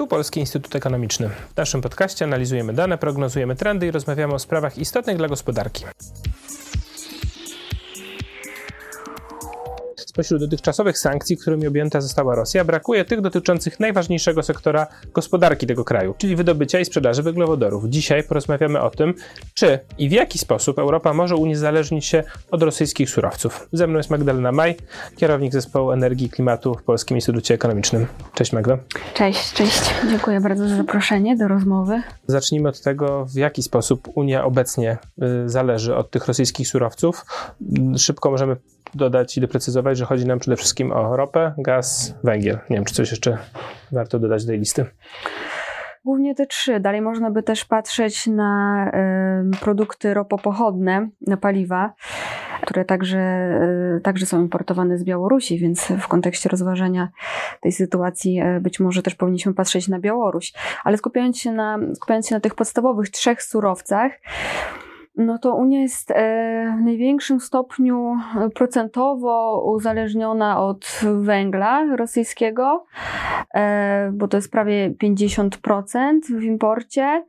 Tu Polski Instytut Ekonomiczny. W naszym podcaście analizujemy dane, prognozujemy trendy i rozmawiamy o sprawach istotnych dla gospodarki. Spośród dotychczasowych sankcji, którymi objęta została Rosja, brakuje tych dotyczących najważniejszego sektora gospodarki tego kraju, czyli wydobycia i sprzedaży węglowodorów. Dzisiaj porozmawiamy o tym, czy i w jaki sposób Europa może uniezależnić się od rosyjskich surowców. Ze mną jest Magdalena Maj, kierownik zespołu energii i klimatu w Polskim Instytucie Ekonomicznym. Cześć Magda. Cześć, cześć. Dziękuję bardzo za zaproszenie do rozmowy. Zacznijmy od tego, w jaki sposób Unia obecnie y, zależy od tych rosyjskich surowców. Szybko możemy dodać i doprecyzować, że chodzi nam przede wszystkim o ropę, gaz, węgiel. Nie wiem, czy coś jeszcze warto dodać do tej listy. Głównie te trzy. Dalej można by też patrzeć na y, produkty ropopochodne, na paliwa, które także, y, także są importowane z Białorusi, więc w kontekście rozważania tej sytuacji y, być może też powinniśmy patrzeć na Białoruś. Ale skupiając się na, skupiając się na tych podstawowych trzech surowcach, no to Unia jest e, w największym stopniu procentowo uzależniona od węgla rosyjskiego, e, bo to jest prawie 50% w imporcie.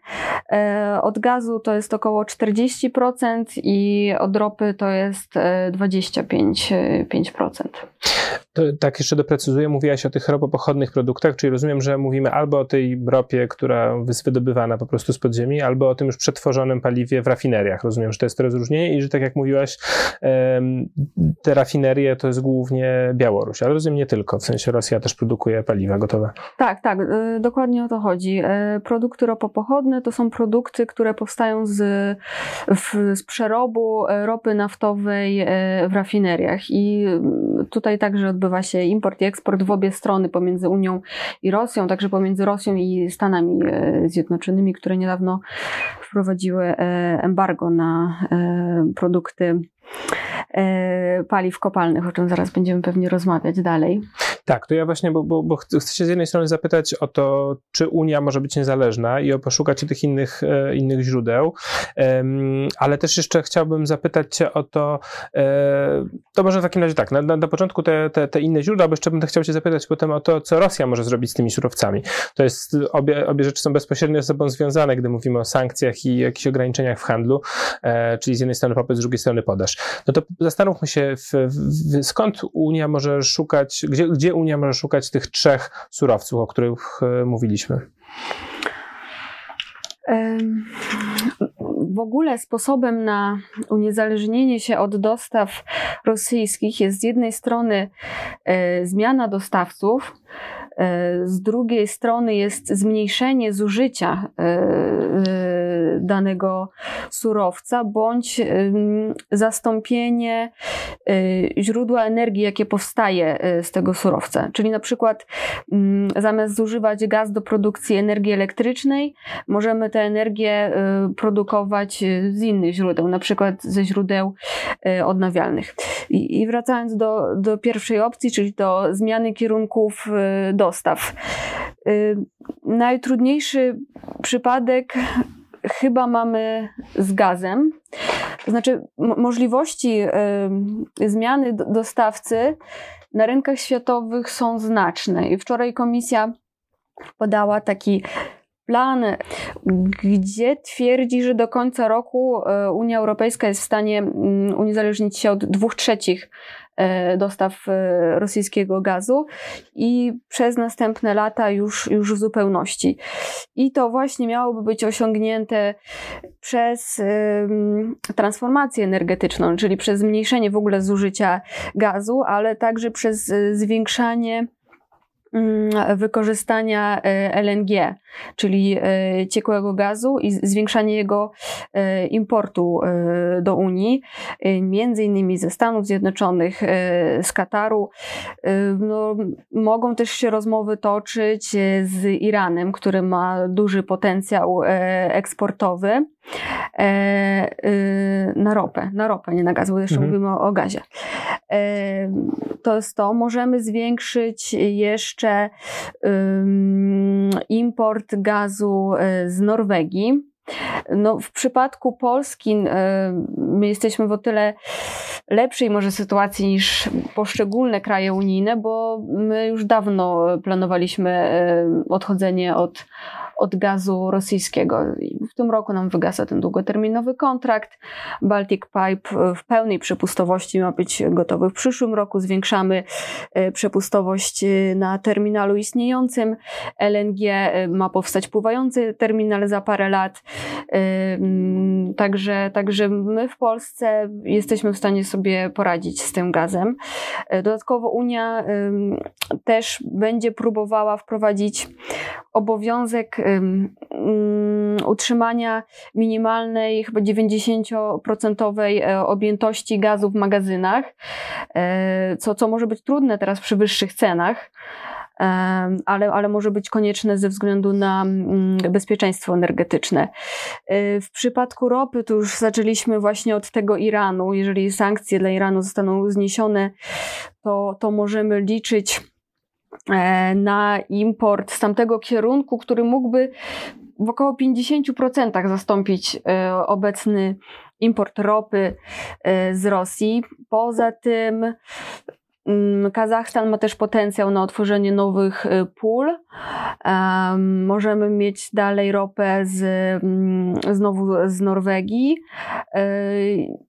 E, od gazu to jest około 40% i od ropy to jest 25%. To, tak jeszcze doprecyzuję, mówiłaś o tych ropopochodnych produktach, czyli rozumiem, że mówimy albo o tej ropie, która jest wydobywana po prostu z podziemi, albo o tym już przetworzonym paliwie w rafineriach. Rozumiem, że to jest to rozróżnienie i że tak jak mówiłaś, te rafinerie to jest głównie Białoruś, ale rozumiem nie tylko, w sensie Rosja też produkuje paliwa gotowe. Tak, tak, y, dokładnie o to chodzi. Y, produkty ropopochodne to są produkty, które powstają z, z przerobu ropy naftowej y, w rafineriach i tutaj także odbywa się import i eksport w obie strony pomiędzy Unią i Rosją, także pomiędzy Rosją i Stanami e, Zjednoczonymi, które niedawno wprowadziły e, embargo na e, produkty paliw kopalnych, o czym zaraz będziemy pewnie rozmawiać dalej. Tak, to ja właśnie, bo, bo, bo chcę się z jednej strony zapytać o to, czy Unia może być niezależna i o poszukać tych innych, e, innych źródeł, ale też jeszcze chciałbym zapytać Cię o to, e, to może w takim razie tak, na, na, na początku te, te, te, inne źródła, bo jeszcze bym chciał Cię zapytać potem o to, co Rosja może zrobić z tymi surowcami. To jest, obie, obie rzeczy są bezpośrednio ze sobą związane, gdy mówimy o sankcjach i jakichś ograniczeniach w handlu, e, czyli z jednej strony popyt, z drugiej strony podaż. No to zastanówmy się, w, w, skąd Unia może szukać, gdzie, gdzie Unia może szukać tych trzech surowców, o których e, mówiliśmy? W ogóle sposobem na uniezależnienie się od dostaw rosyjskich jest z jednej strony e, zmiana dostawców, e, z drugiej strony jest zmniejszenie zużycia danego surowca, bądź zastąpienie y, źródła energii, jakie powstaje y, z tego surowca. Czyli na przykład zamiast zużywać gaz do produkcji energii elektrycznej, możemy tę energię y, produkować z innych źródeł, na przykład ze źródeł odnawialnych. I wracając do, do pierwszej opcji, czyli do zmiany kierunków dostaw. Najtrudniejszy przypadek chyba mamy z gazem. To znaczy, możliwości y, zmiany dostawcy na rynkach światowych są znaczne. I wczoraj komisja podała taki plan, gdzie twierdzi, że do końca roku Unia Europejska jest w stanie uniezależnić się od dwóch trzecich E, dostaw e, rosyjskiego gazu i przez następne lata już, już w zupełności. I to właśnie miałoby być osiągnięte przez transformację energetyczną, czyli przez zmniejszenie w ogóle zużycia gazu, ale także przez e, zwiększanie Mm, wykorzystania e, LNG, czyli e, ciekłego gazu i zwiększanie jego e, importu do Unii, między innymi ze Stanów Zjednoczonych, z Kataru. No, mogą też się rozmowy toczyć z Iranem, który ma duży potencjał eksportowy. Na ropę, na ropę, nie na gaz, bo jeszcze mhm. mówimy o, o gazie. To jest to. Możemy zwiększyć jeszcze import gazu e, z Norwegii No, w przypadku Polski my jesteśmy w o tyle lepszej może sytuacji niż poszczególne kraje unijne, bo my już dawno planowaliśmy odchodzenie od, od gazu rosyjskiego. W tym roku nam wygasa ten długoterminowy kontrakt. Baltic Pipe w pełnej przepustowości ma być gotowy w przyszłym roku. Zwiększamy e, przepustowość e, na terminalu istniejącym. LNG e, ma powstać pływający terminal za parę lat. Także, także my w Polsce jesteśmy w stanie sobie poradzić z tym gazem. Dodatkowo Unia też będzie próbowała wprowadzić obowiązek utrzymania minimalnej, chyba 90% e, objętości gazu w magazynach, e, co, co może być trudne teraz przy wyższych cenach. Ale, ale może być konieczne ze względu na mm, bezpieczeństwo energetyczne. E, w przypadku ropy to już zaczęliśmy właśnie od tego Iranu. Jeżeli sankcje dla Iranu zostaną zniesione, to, to możemy liczyć na import z tamtego kierunku, który mógłby w około 50% zastąpić e, obecny import ropy e, z Rosji. Poza tym Mm, Kazachstan ma też potencjał na otworzenie nowych pól. Możemy mieć dalej ropę z, mm, znowu z Norwegii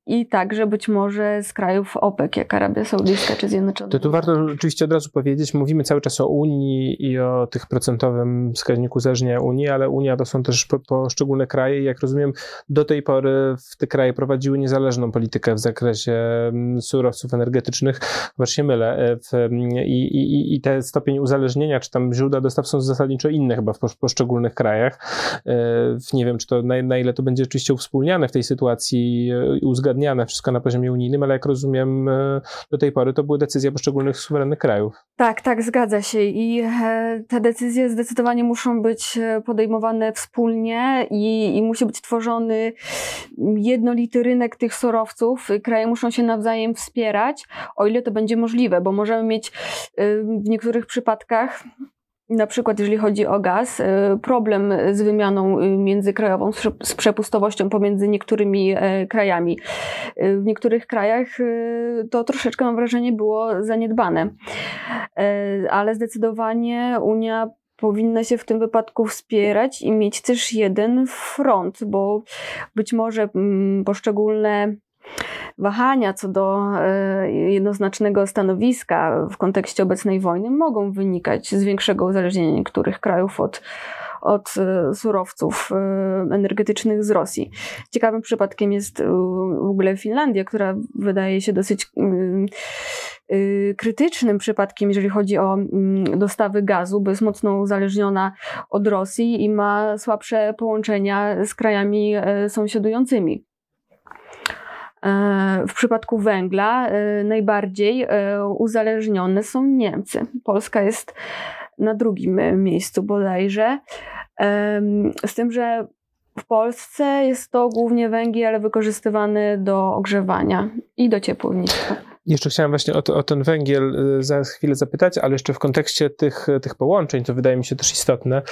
i także być może z krajów OPEC, jak Arabia Saudyjska czy Zjednoczone. To tu warto oczywiście od razu powiedzieć, mówimy cały czas o Unii i o tych procentowym wskaźniku uzależnienia Unii, ale Unia to są też poszczególne kraje i jak rozumiem, do tej pory w te kraje prowadziły niezależną politykę w zakresie mm, surowców energetycznych. Właśnie się mylę. E, w, i, i, I ten stopień uzależnienia, czy tam źródła dostaw są zasadniczo inne chyba w poszczególnych krajach. E, nie wiem, czy to na, na ile to będzie oczywiście uwspólniane w tej sytuacji e, i uzgadniane wszystko na poziomie unijnym, ale jak rozumiem, do tej pory to były decyzje poszczególnych suwerennych krajów. Tak, tak, zgadza się. I te decyzje zdecydowanie muszą być podejmowane wspólnie i, i musi być tworzony jednolity rynek tych surowców. Kraje muszą się nawzajem wspierać, o ile to będzie możliwe bo możemy mieć w niektórych przypadkach na przykład jeżeli chodzi o gaz, y, problem z wymianą y, międzykrajową, z przepustowością pomiędzy niektórymi e, krajami. W niektórych krajach to troszeczkę mam wrażenie było zaniedbane, e, ale zdecydowanie Unia powinna się w tym wypadku wspierać i mieć też jeden front, bo być może mm, poszczególne wahania co do e, jednoznacznego stanowiska w kontekście obecnej wojny mogą wynikać z większego uzależnienia niektórych krajów od, od e, surowców e, energetycznych z Rosji. Ciekawym przypadkiem jest w ogóle Finlandia, która wydaje się dosyć mm, krytycznym przypadkiem, jeżeli chodzi o mm, dostawy gazu, bo jest mocno uzależniona od Rosji i ma słabsze połączenia z krajami sąsiadującymi. E, w przypadku węgla e, najbardziej e, uzależnione są Niemcy. Polska jest na drugim miejscu bodajże. Z tym, że w Polsce jest to głównie węgiel, wykorzystywany do ogrzewania i do ciepłownictwa. Jeszcze chciałem właśnie o, to, o, ten węgiel za chwilę zapytać, ale jeszcze w kontekście tych, tych połączeń, to wydaje mi się też istotne,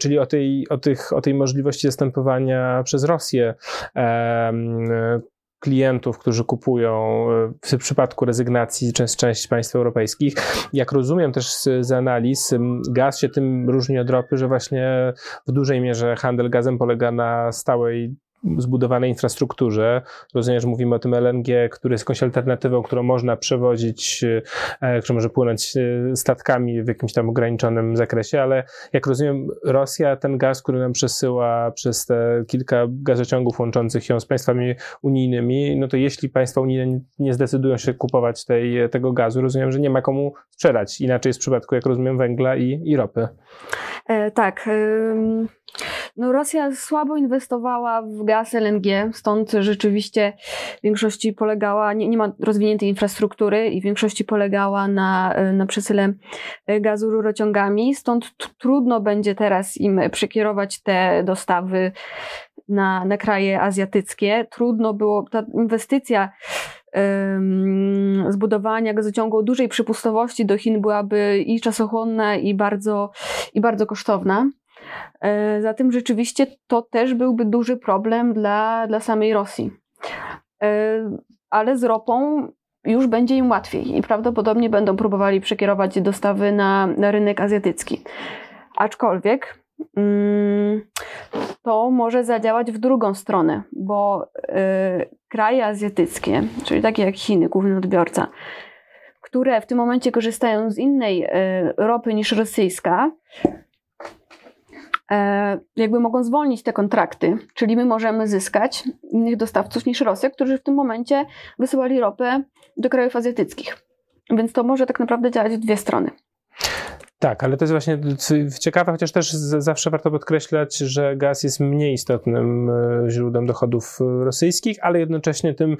czyli o tej, o, tych, o tej możliwości zastępowania przez Rosję klientów, którzy kupują w przypadku rezygnacji część, część państw europejskich. Jak rozumiem też z, z, analiz, gaz się tym różni od ropy, że właśnie w dużej mierze handel gazem polega na stałej zbudowanej infrastrukturze. Rozumiem, że mówimy o tym LNG, który jest jakąś alternatywą, którą można przewozić, e, który może płynąć e, statkami w jakimś tam ograniczonym zakresie, ale jak rozumiem, Rosja ten gaz, który nam przesyła przez te kilka gazociągów łączących ją z państwami unijnymi, no to jeśli państwa unijne nie zdecydują się kupować tej, tego gazu, rozumiem, że nie ma komu sprzedać. Inaczej jest w przypadku, jak rozumiem, węgla i, i ropy. E, tak. No Rosja słabo inwestowała w gaz LNG, stąd rzeczywiście w większości polegała, nie, nie ma rozwiniętej infrastruktury i w większości polegała na, na przesyle gazu rurociągami, stąd trudno będzie teraz im przekierować te dostawy na, na kraje azjatyckie. Trudno było, ta inwestycja zbudowania gazociągu o dużej przypustowości do Chin byłaby i czasochłonna, i bardzo, i bardzo kosztowna. Zatem rzeczywiście to też byłby duży problem dla, dla samej Rosji. Ale z ropą już będzie im łatwiej i prawdopodobnie będą próbowali przekierować dostawy na, na rynek azjatycki. Aczkolwiek mm, to może zadziałać w drugą stronę, bo y, kraje azjatyckie, czyli takie jak Chiny, główny odbiorca, które w tym momencie korzystają z innej ropy niż rosyjska, e, jakby mogą zwolnić te kontrakty, czyli my możemy zyskać innych dostawców niż Rosja, którzy w tym momencie wysyłali ropę do krajów azjatyckich. Więc to może tak naprawdę działać w dwie strony. Tak, ale to jest właśnie ciekawe, chociaż też zawsze warto podkreślać, że gaz jest mniej istotnym e, źródłem dochodów e, rosyjskich, ale jednocześnie tym,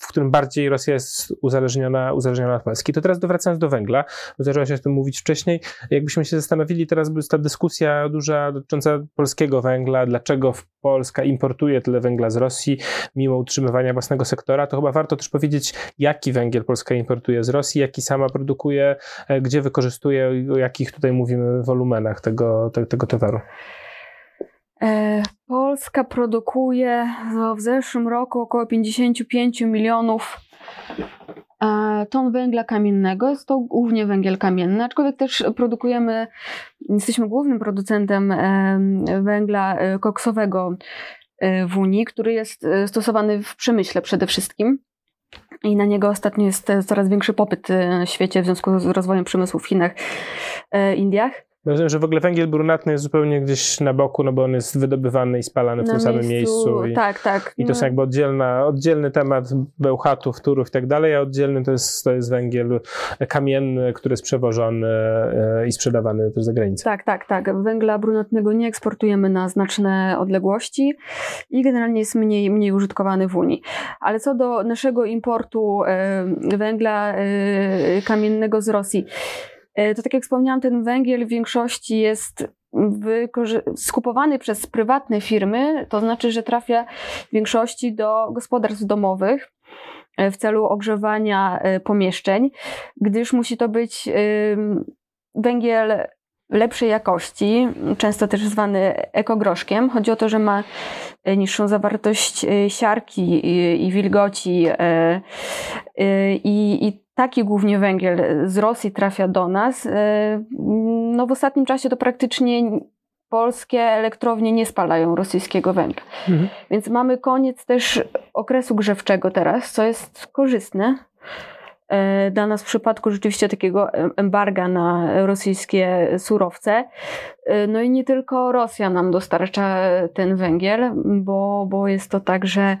w którym bardziej Rosja jest uzależniona, uzależniona od Polski. To teraz wracając do węgla, zdarzyło się o tym mówić wcześniej, jakbyśmy się zastanowili, teraz by ta dyskusja duża dotycząca polskiego węgla, dlaczego Polska importuje tyle węgla z Rosji, mimo utrzymywania własnego sektora, to chyba warto też powiedzieć, jaki węgiel Polska importuje z Rosji, jaki sama produkuje, e, gdzie wykorzystuje, jak jakich tutaj mówimy wolumenach tego, te, tego towaru? E, Polska produkuje no, w zeszłym roku około 55 milionów e, ton węgla kamiennego. Jest to głównie węgiel kamienny, aczkolwiek też produkujemy, jesteśmy głównym producentem e, węgla koksowego w Unii, który jest stosowany w przemyśle przede wszystkim. I na niego ostatnio jest coraz większy popyt na świecie w związku z rozwojem przemysłu w Chinach, e, Indiach. Rozumiem, że w ogóle węgiel brunatny jest zupełnie gdzieś na boku, no bo on jest wydobywany i spalany w na tym miejscu, samym miejscu. I, tak, tak. I to jest jakby oddzielna, oddzielny temat bełchatów, turów i tak dalej, a oddzielny to jest, to jest węgiel kamienny, który jest przewożony e, i sprzedawany też za granicę. Tak, tak, tak. Węgla brunatnego nie eksportujemy na znaczne odległości i generalnie jest mniej, mniej użytkowany w Unii. Ale co do naszego importu e, węgla e, kamiennego z Rosji, to tak jak wspomniałam, ten węgiel w większości jest skupowany przez prywatne firmy, to znaczy, że trafia w większości do gospodarstw domowych e, w celu ogrzewania e, pomieszczeń, gdyż musi to być węgiel lepszej jakości, często też zwany ekogroszkiem. Chodzi o to, że ma niższą zawartość siarki i wilgoci i, i taki głównie węgiel z Rosji trafia do nas. E, no w ostatnim czasie to praktycznie polskie elektrownie nie spalają rosyjskiego węgla. Mhm. Więc mamy koniec też okresu grzewczego teraz, co jest korzystne. E, dla nas w przypadku rzeczywiście takiego embarga na rosyjskie surowce. E, no i nie tylko Rosja nam dostarcza ten węgiel, bo, bo jest to także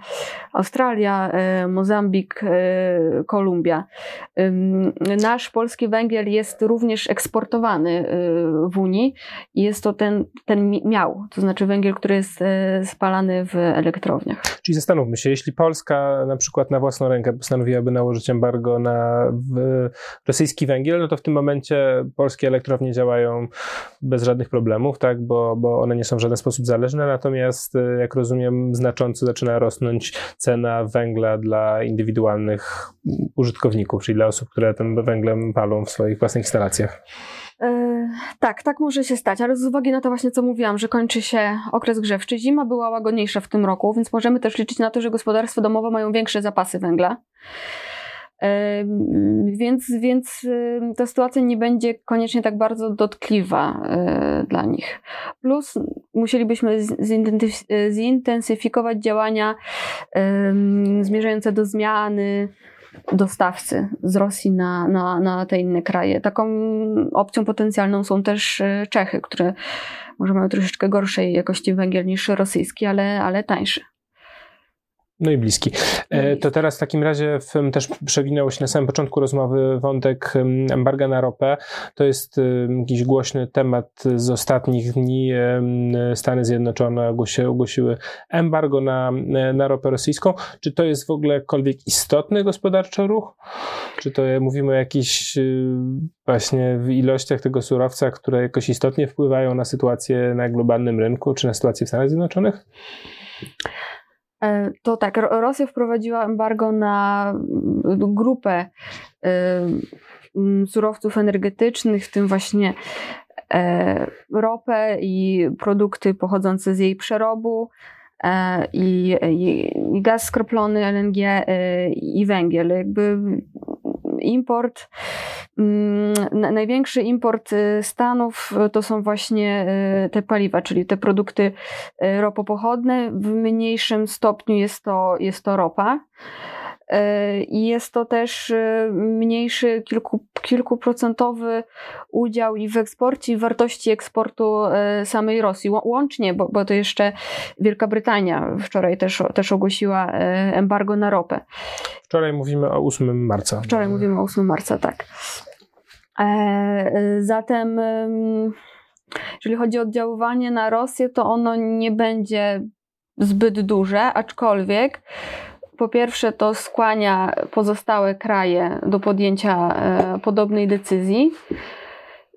Australia, e, Mozambik, Kolumbia. Nasz polski węgiel jest również eksportowany w Unii i jest to ten, ten miał, to znaczy węgiel, który jest spalany w elektrowniach. Czyli zastanówmy się, jeśli Polska na przykład na własną rękę postanowiłaby nałożyć embargo na rosyjski węgiel, no to w tym momencie polskie elektrownie działają bez żadnych problemów, tak, bo, bo one nie są w żaden sposób zależne, natomiast e, jak rozumiem znacząco zaczyna rosnąć cena węgla dla indywidualnych użytkowników, czyli dla osób, które tym węglem palą w swoich własnych instalacjach. Yy, tak, tak może się stać, ale z uwagi na to właśnie, co mówiłam, że kończy się okres grzewczy, zima była łagodniejsza w tym roku, więc możemy też liczyć na to, że gospodarstwa domowe mają większe zapasy węgla. Więc, więc ta sytuacja nie będzie koniecznie tak bardzo dotkliwa e, dla nich. Plus musielibyśmy zintensyfikować działania zmierzające do zmiany dostawcy z Rosji na, na, na te inne kraje. Taką opcją potencjalną są też e, Czechy, które może mają troszeczkę gorszej jakości węgiel niż rosyjski, ale, ale tańszy. No i bliski. E, to teraz w takim razie w, też przewinął się na samym początku rozmowy wątek embarga na ropę. To jest jakiś głośny temat z ostatnich dni. Stany Zjednoczone ogłosiły, ogłosiły embargo na, na ropę rosyjską. Czy to jest w ogóle jakkolwiek istotny gospodarczo ruch? Czy to mówimy o jakichś właśnie w ilościach tego surowca, które jakoś istotnie wpływają na sytuację na globalnym rynku, czy na sytuację w Stanach Zjednoczonych? E, to tak, Rosja wprowadziła embargo na mm, grupę e, mm, surowców energetycznych, w tym właśnie ropę i produkty pochodzące z jej przerobu, i, gaz skroplony, LNG i węgiel. Jakby import, mm, największy import y, Stanów y, to są właśnie y, te paliwa, czyli te produkty ropopochodne. W mniejszym stopniu jest to, jest to ropa. I jest to też mniejszy, kilku, kilkuprocentowy udział i w eksporcie, i wartości eksportu samej Rosji. Łącznie, bo, bo to jeszcze Wielka Brytania wczoraj też, też ogłosiła embargo na ropę. Wczoraj mówimy o 8 marca. Wczoraj mówimy o 8 marca, tak. E, zatem, jeżeli chodzi o oddziaływanie na Rosję, to ono nie będzie zbyt duże, aczkolwiek po pierwsze to skłania pozostałe kraje do podjęcia e, podobnej decyzji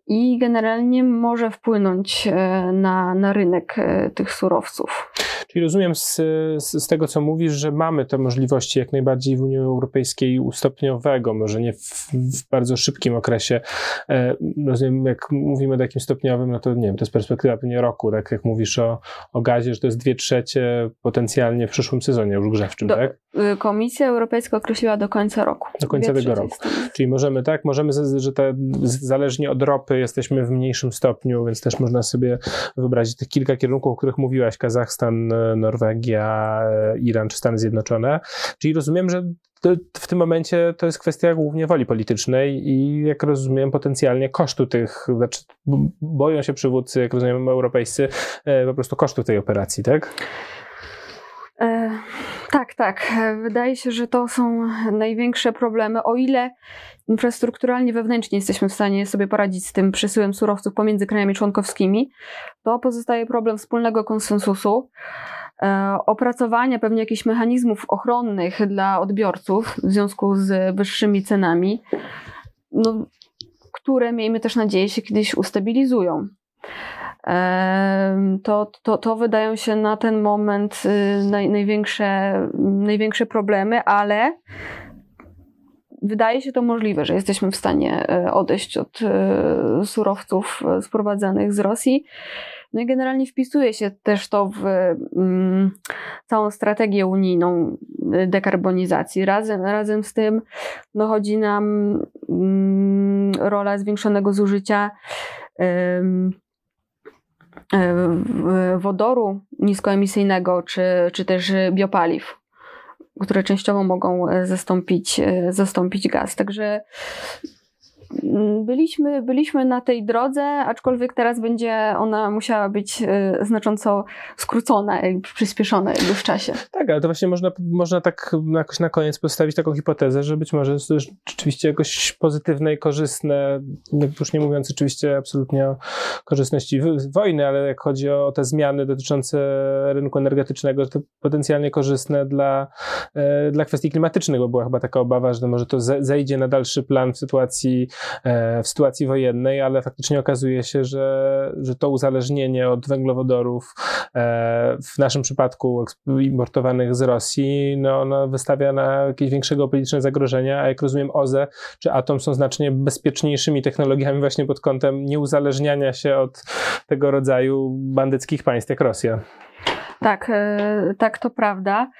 i generalnie może wpłynąć e, na, na rynek tych surowców. Czyli rozumiem z, z, z, tego, co mówisz, że mamy te możliwości jak najbardziej w Unii Europejskiej stopniowego, może nie w, w bardzo szybkim okresie. E, rozumiem, jak mówimy o takim stopniowym, no to nie wiem, to jest perspektywa pewnie roku, tak jak mówisz o, o gazie, że to jest dwie trzecie potencjalnie w przyszłym sezonie już grzewczym, do, tak? Y, Komisja Europejska określiła do końca roku. Do końca tego roku. Czyli możemy, tak, możemy, że te, zależnie od ropy jesteśmy w mniejszym stopniu, więc też można sobie wyobrazić tych kilka kierunków, o których mówiłaś, Kazachstan, Norwegia, Iran czy Stany Zjednoczone. Czyli rozumiem, że w tym momencie to jest kwestia głównie woli politycznej i jak rozumiem potencjalnie kosztu tych, znaczy boją się przywódcy, jak rozumiem europejscy, e, po prostu kosztu tej operacji, tak? E, tak, tak. Wydaje się, że to są największe problemy. O ile infrastrukturalnie wewnętrznie jesteśmy w stanie sobie poradzić z tym przesyłem surowców pomiędzy krajami członkowskimi, to pozostaje problem wspólnego konsensusu. E, opracowania pewnie jakichś mechanizmów ochronnych dla odbiorców w związku z wyższymi cenami, no, które miejmy też nadzieję się kiedyś ustabilizują. To, to, to wydają się na ten moment y, naj, największe, największe problemy, ale wydaje się to możliwe, że jesteśmy w stanie e, odejść od surowców sprowadzanych z Rosji. No i generalnie wpisuje się też to w mm, całą strategię unijną y, dekarbonizacji. Razem, razem z tym no, chodzi nam mm, rola zwiększonego zużycia y, wodoru niskoemisyjnego czy, czy też biopaliw które częściowo mogą e, zastąpić, e, zastąpić gaz. Także byliśmy, byliśmy na tej drodze, aczkolwiek teraz będzie ona musiała być e, znacząco skrócona przyspieszona jakby w czasie. Tak, ale to właśnie można, można tak jakoś na koniec postawić taką hipotezę, że być może to jest rzeczywiście jakoś pozytywne i korzystne, już nie mówiąc oczywiście absolutnie o korzystności wojny, ale jak chodzi o te zmiany dotyczące rynku energetycznego, to potencjalnie korzystne dla, e, dla kwestii klimatycznych, bo była chyba taka obawa, że może to zejdzie na dalszy plan w sytuacji w sytuacji wojennej, ale faktycznie okazuje się, że, że to uzależnienie od węglowodorów e, w naszym przypadku importowanych z Rosji, no, no wystawia na jakieś większego polityczne zagrożenia, a jak rozumiem OZE czy Atom są znacznie bezpieczniejszymi technologiami właśnie pod kątem nieuzależniania się od tego rodzaju bandyckich państw jak Rosja. Tak, e, tak, to prawda.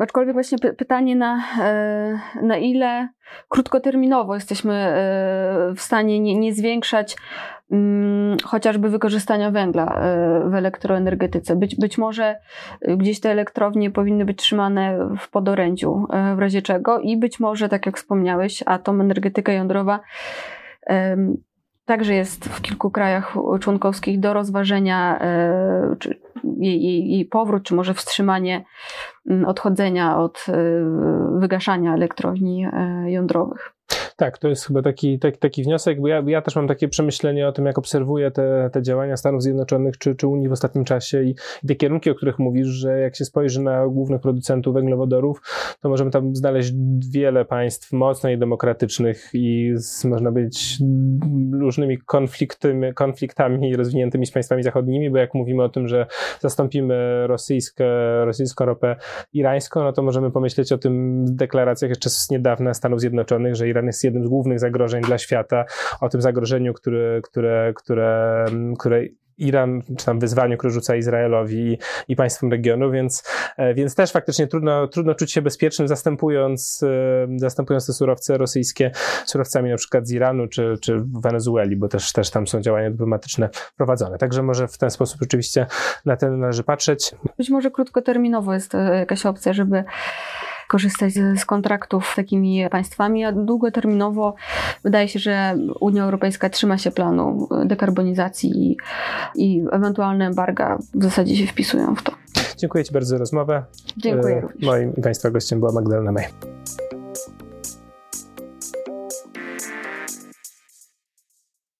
Aczkolwiek właśnie pytanie na, e, na ile krótkoterminowo jesteśmy e, w stanie nie, nie zwiększać mm, chociażby wykorzystania węgla w elektroenergetyce. Być, być może gdzieś te elektrownie powinny być trzymane w podorędziu w razie czego i być może, tak jak wspomniałeś, atom, energetyka jądrowa także jest w kilku krajach członkowskich do rozważenia czy jej, jej, powrót, czy może wstrzymanie mm, odchodzenia od e, wygaszania elektrowni e, jądrowych. Tak, to jest chyba taki, taki, taki wniosek, bo ja, ja też mam takie przemyślenie o tym, jak obserwuję te, te działania Stanów Zjednoczonych czy, czy Unii w ostatnim czasie i, i te kierunki, o których mówisz, że jak się spojrzy na głównych producentów węglowodorów, to możemy tam znaleźć wiele państw mocno demokratycznych i z, można być różnymi konfliktami, konfliktami rozwiniętymi z państwami zachodnimi, bo jak mówimy o tym, że zastąpimy rosyjskie, rosyjską ropę irańską, no to możemy pomyśleć o tym deklaracjach jeszcze z niedawna Stanów Zjednoczonych, że Iran jest jednym z głównych zagrożeń dla świata, o tym zagrożeniu, które, które, które, które Iran, czy tam wyzwaniu, które rzuca Izraelowi i, i państwom regionu, więc, e, więc też faktycznie trudno, trudno czuć się bezpiecznym, zastępując, e, zastępując te surowce rosyjskie surowcami na przykład z Iranu czy, czy Wenezueli, bo też, też tam są działania dyplomatyczne prowadzone. Także może w ten sposób oczywiście na ten należy patrzeć. Być może krótkoterminowo jest to jakaś opcja, żeby korzystać z kontraktów z takimi państwami, a długoterminowo wydaje się, że Unia Europejska trzyma się planu dekarbonizacji i, i ewentualne embarga w zasadzie się wpisują w to. Dziękuję Ci bardzo za rozmowę. Dziękuję e. Moim i Państwa gościem była Magdalena May.